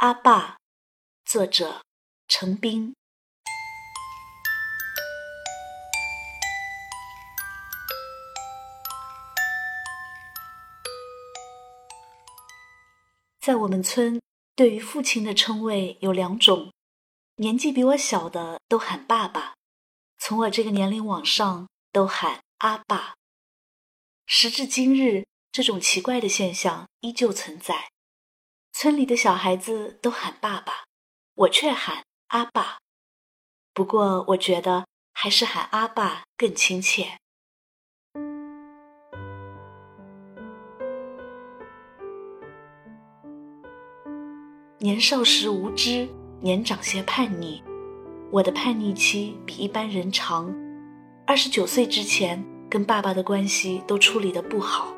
阿爸，作者程斌。在我们村，对于父亲的称谓有两种：年纪比我小的都喊爸爸，从我这个年龄往上都喊阿爸。时至今日，这种奇怪的现象依旧存在。村里的小孩子都喊爸爸，我却喊阿爸。不过，我觉得还是喊阿爸更亲切。年少时无知，年长些叛逆。我的叛逆期比一般人长。二十九岁之前，跟爸爸的关系都处理的不好，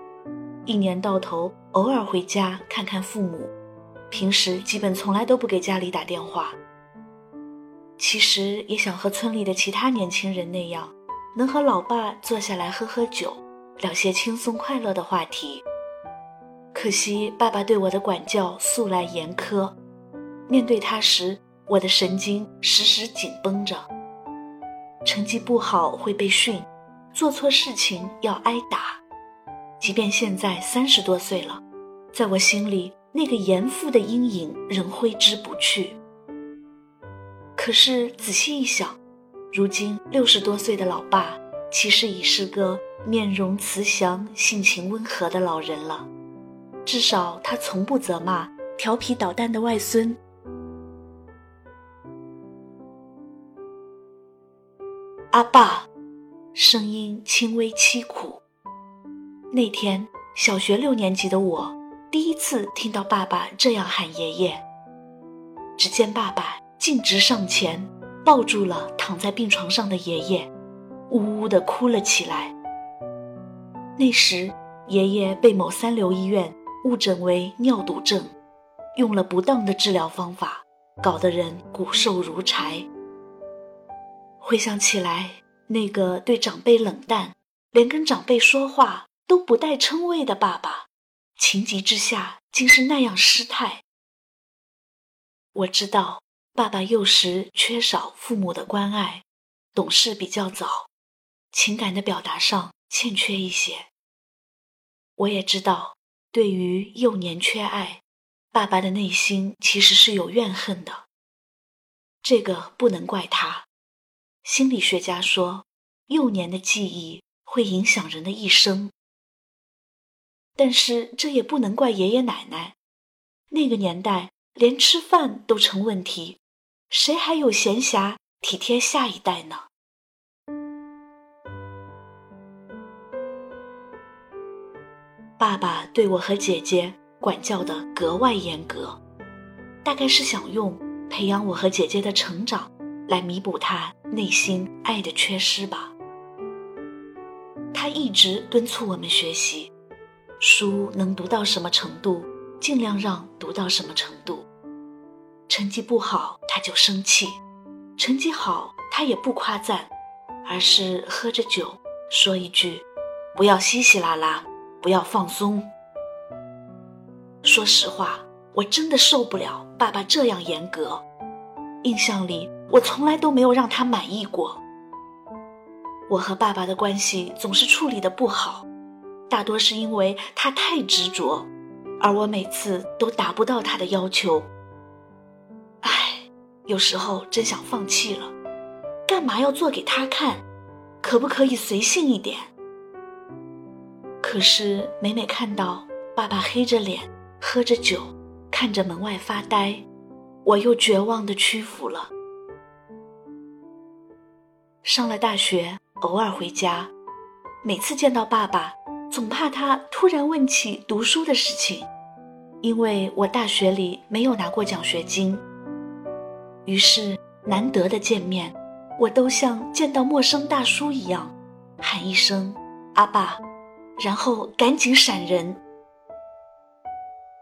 一年到头偶尔回家看看父母，平时基本从来都不给家里打电话。其实也想和村里的其他年轻人那样，能和老爸坐下来喝喝酒，聊些轻松快乐的话题。可惜，爸爸对我的管教素来严苛，面对他时，我的神经时时紧绷着。成绩不好会被训，做错事情要挨打。即便现在三十多岁了，在我心里，那个严父的阴影仍挥之不去。可是仔细一想，如今六十多岁的老爸，其实已是个面容慈祥、性情温和的老人了。至少他从不责骂调皮捣蛋的外孙。阿爸，声音轻微凄苦。那天小学六年级的我，第一次听到爸爸这样喊爷爷。只见爸爸径直上前，抱住了躺在病床上的爷爷，呜呜地哭了起来。那时，爷爷被某三流医院。误诊为尿毒症，用了不当的治疗方法，搞得人骨瘦如柴。回想起来，那个对长辈冷淡，连跟长辈说话都不带称谓的爸爸，情急之下竟是那样失态。我知道，爸爸幼时缺少父母的关爱，懂事比较早，情感的表达上欠缺一些。我也知道。对于幼年缺爱，爸爸的内心其实是有怨恨的。这个不能怪他。心理学家说，幼年的记忆会影响人的一生。但是这也不能怪爷爷奶奶。那个年代，连吃饭都成问题，谁还有闲暇体贴下一代呢？爸爸对我和姐姐管教的格外严格，大概是想用培养我和姐姐的成长来弥补他内心爱的缺失吧。他一直敦促我们学习，书能读到什么程度，尽量让读到什么程度。成绩不好他就生气，成绩好他也不夸赞，而是喝着酒说一句：“不要稀稀拉拉。”不要放松。说实话，我真的受不了爸爸这样严格。印象里，我从来都没有让他满意过。我和爸爸的关系总是处理的不好，大多是因为他太执着，而我每次都达不到他的要求。唉，有时候真想放弃了。干嘛要做给他看？可不可以随性一点？可是每每看到爸爸黑着脸喝着酒，看着门外发呆，我又绝望的屈服了。上了大学，偶尔回家，每次见到爸爸，总怕他突然问起读书的事情，因为我大学里没有拿过奖学金。于是难得的见面，我都像见到陌生大叔一样，喊一声“阿爸”。然后赶紧闪人。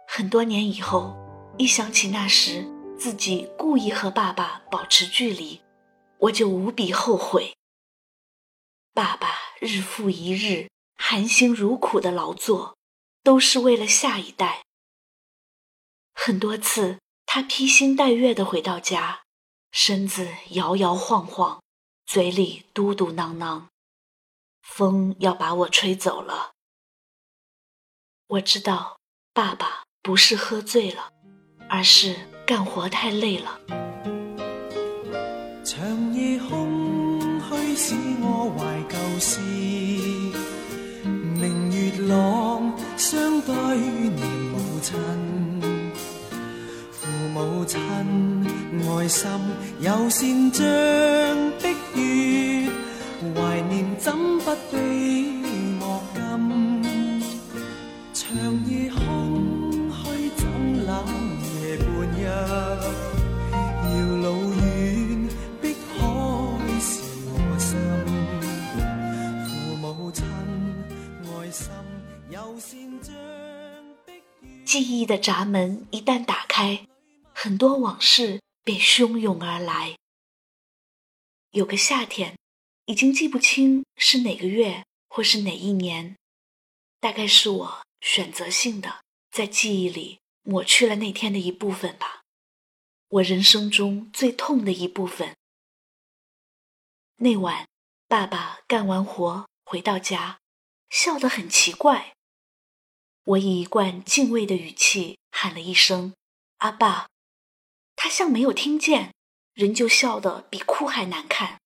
很多年以后，一想起那时自己故意和爸爸保持距离，我就无比后悔。爸爸日复一日含辛茹苦的劳作，都是为了下一代。很多次，他披星戴月的回到家，身子摇摇晃晃，嘴里嘟嘟囔囔：“风要把我吹走了。”我知道，爸爸不是喝醉了，而是干活太累了。长夜空虚，使我怀旧事。相对念母亲。父母亲爱心，有善像碧月，怀念怎不悲莫禁，长夜空？记忆的闸门一旦打开，很多往事便汹涌而来。有个夏天，已经记不清是哪个月或是哪一年，大概是我选择性的在记忆里抹去了那天的一部分吧，我人生中最痛的一部分。那晚，爸爸干完活回到家，笑得很奇怪。我以一贯敬畏的语气喊了一声“阿爸”，他像没有听见，仍旧笑得比哭还难看。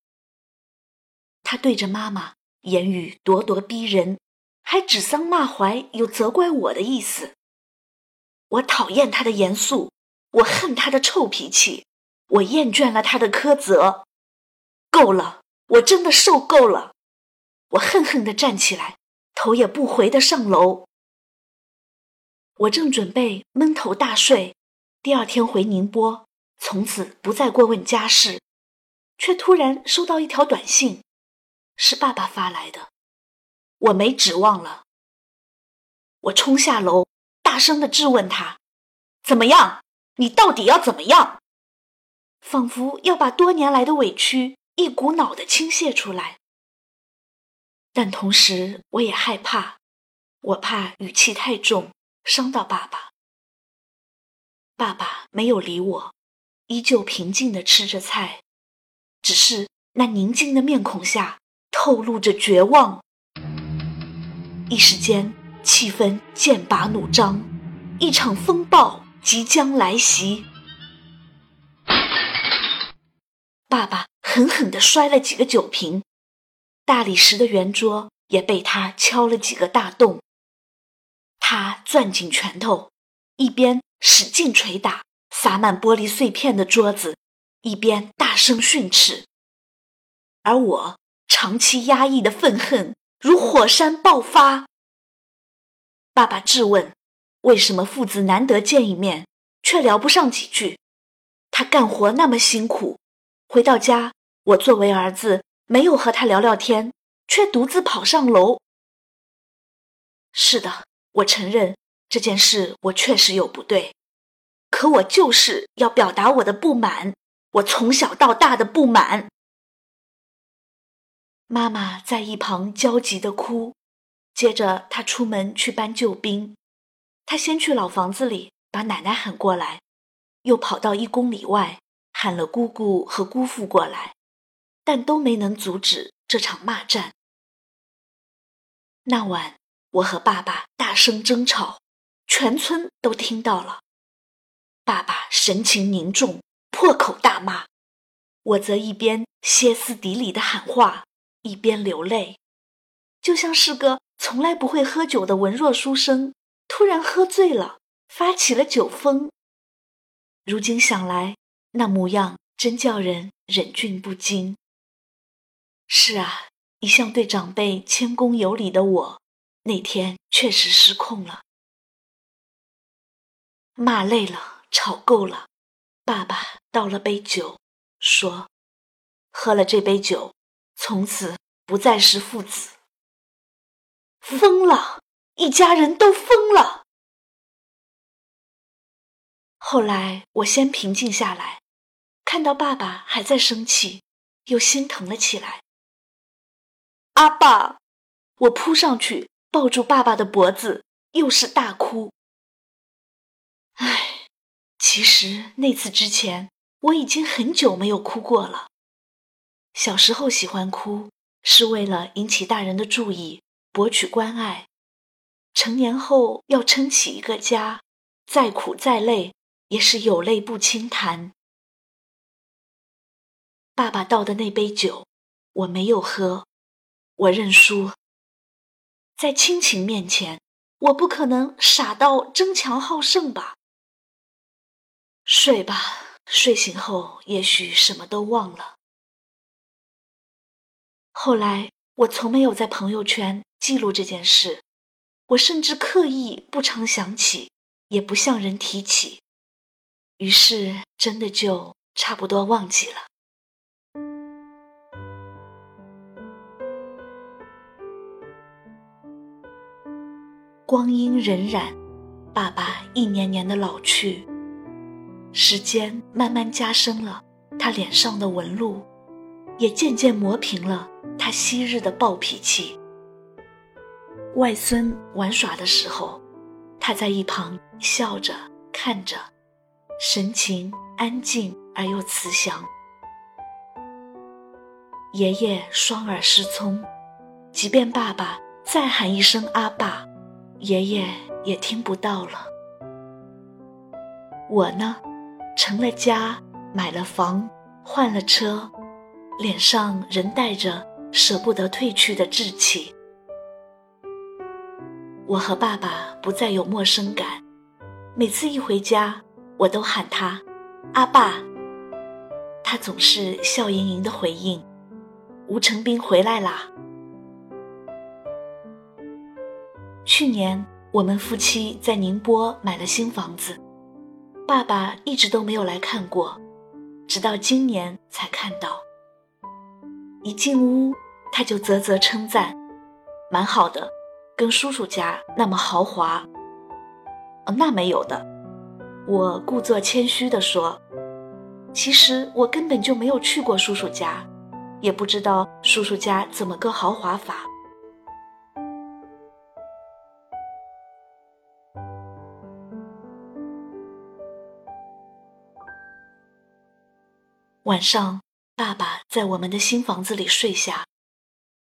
他对着妈妈言语咄咄逼人，还指桑骂槐，有责怪我的意思。我讨厌他的严肃，我恨他的臭脾气，我厌倦了他的苛责。够了，我真的受够了。我恨恨地站起来，头也不回地上楼。我正准备闷头大睡，第二天回宁波，从此不再过问家事，却突然收到一条短信，是爸爸发来的。我没指望了，我冲下楼，大声的质问他：“怎么样？你到底要怎么样？”仿佛要把多年来的委屈一股脑的倾泻出来，但同时我也害怕，我怕语气太重。伤到爸爸，爸爸没有理我，依旧平静的吃着菜，只是那宁静的面孔下透露着绝望。一时间，气氛剑拔弩张，一场风暴即将来袭。爸爸狠狠地摔了几个酒瓶，大理石的圆桌也被他敲了几个大洞。他攥紧拳头，一边使劲捶打洒满玻璃碎片的桌子，一边大声训斥。而我长期压抑的愤恨如火山爆发。爸爸质问：为什么父子难得见一面，却聊不上几句？他干活那么辛苦，回到家，我作为儿子没有和他聊聊天，却独自跑上楼。是的。我承认这件事，我确实有不对，可我就是要表达我的不满，我从小到大的不满。妈妈在一旁焦急的哭，接着她出门去搬救兵，她先去老房子里把奶奶喊过来，又跑到一公里外喊了姑姑和姑父过来，但都没能阻止这场骂战。那晚。我和爸爸大声争吵，全村都听到了。爸爸神情凝重，破口大骂；我则一边歇斯底里的喊话，一边流泪，就像是个从来不会喝酒的文弱书生，突然喝醉了，发起了酒疯。如今想来，那模样真叫人忍俊不禁。是啊，一向对长辈谦恭有礼的我。那天确实失控了，骂累了，吵够了，爸爸倒了杯酒，说：“喝了这杯酒，从此不再是父子。”疯了，一家人都疯了。后来我先平静下来，看到爸爸还在生气，又心疼了起来。阿爸，我扑上去。抱住爸爸的脖子，又是大哭。唉，其实那次之前，我已经很久没有哭过了。小时候喜欢哭，是为了引起大人的注意，博取关爱；成年后要撑起一个家，再苦再累，也是有泪不轻弹。爸爸倒的那杯酒，我没有喝，我认输。在亲情面前，我不可能傻到争强好胜吧？睡吧，睡醒后也许什么都忘了。后来我从没有在朋友圈记录这件事，我甚至刻意不常想起，也不向人提起，于是真的就差不多忘记了。光阴荏苒，爸爸一年年的老去。时间慢慢加深了他脸上的纹路，也渐渐磨平了他昔日的暴脾气。外孙玩耍的时候，他在一旁笑着看着，神情安静而又慈祥。爷爷双耳失聪，即便爸爸再喊一声“阿爸”，爷爷也听不到了。我呢？成了家，买了房，换了车，脸上仍带着舍不得褪去的稚气。我和爸爸不再有陌生感，每次一回家，我都喊他“阿爸”，他总是笑盈盈的回应：“吴成斌回来啦。”去年我们夫妻在宁波买了新房子。爸爸一直都没有来看过，直到今年才看到。一进屋，他就啧啧称赞：“蛮好的，跟叔叔家那么豪华。”哦，那没有的。我故作谦虚地说：“其实我根本就没有去过叔叔家，也不知道叔叔家怎么个豪华法。”晚上，爸爸在我们的新房子里睡下。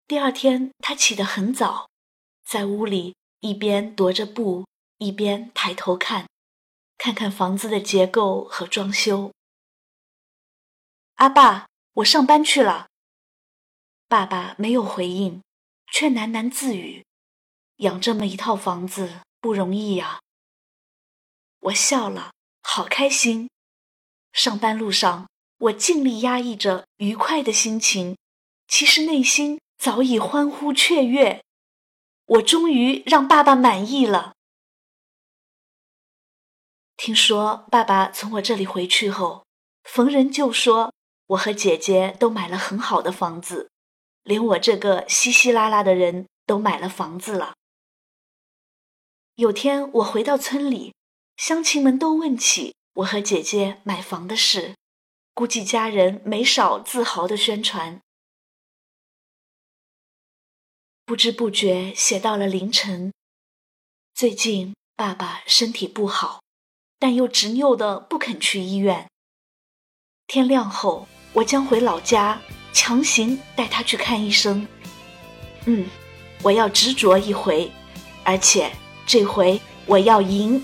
第二天，他起得很早，在屋里一边踱着步，一边抬头看，看看房子的结构和装修。阿爸，我上班去了。爸爸没有回应，却喃喃自语：“养这么一套房子不容易呀。”我笑了，好开心。上班路上。我尽力压抑着愉快的心情，其实内心早已欢呼雀跃。我终于让爸爸满意了。听说爸爸从我这里回去后，逢人就说我和姐姐都买了很好的房子，连我这个稀稀拉拉的人都买了房子了。有天我回到村里，乡亲们都问起我和姐姐买房的事。估计家人没少自豪的宣传。不知不觉写到了凌晨。最近爸爸身体不好，但又执拗的不肯去医院。天亮后，我将回老家，强行带他去看医生。嗯，我要执着一回，而且这回我要赢。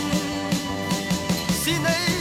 しない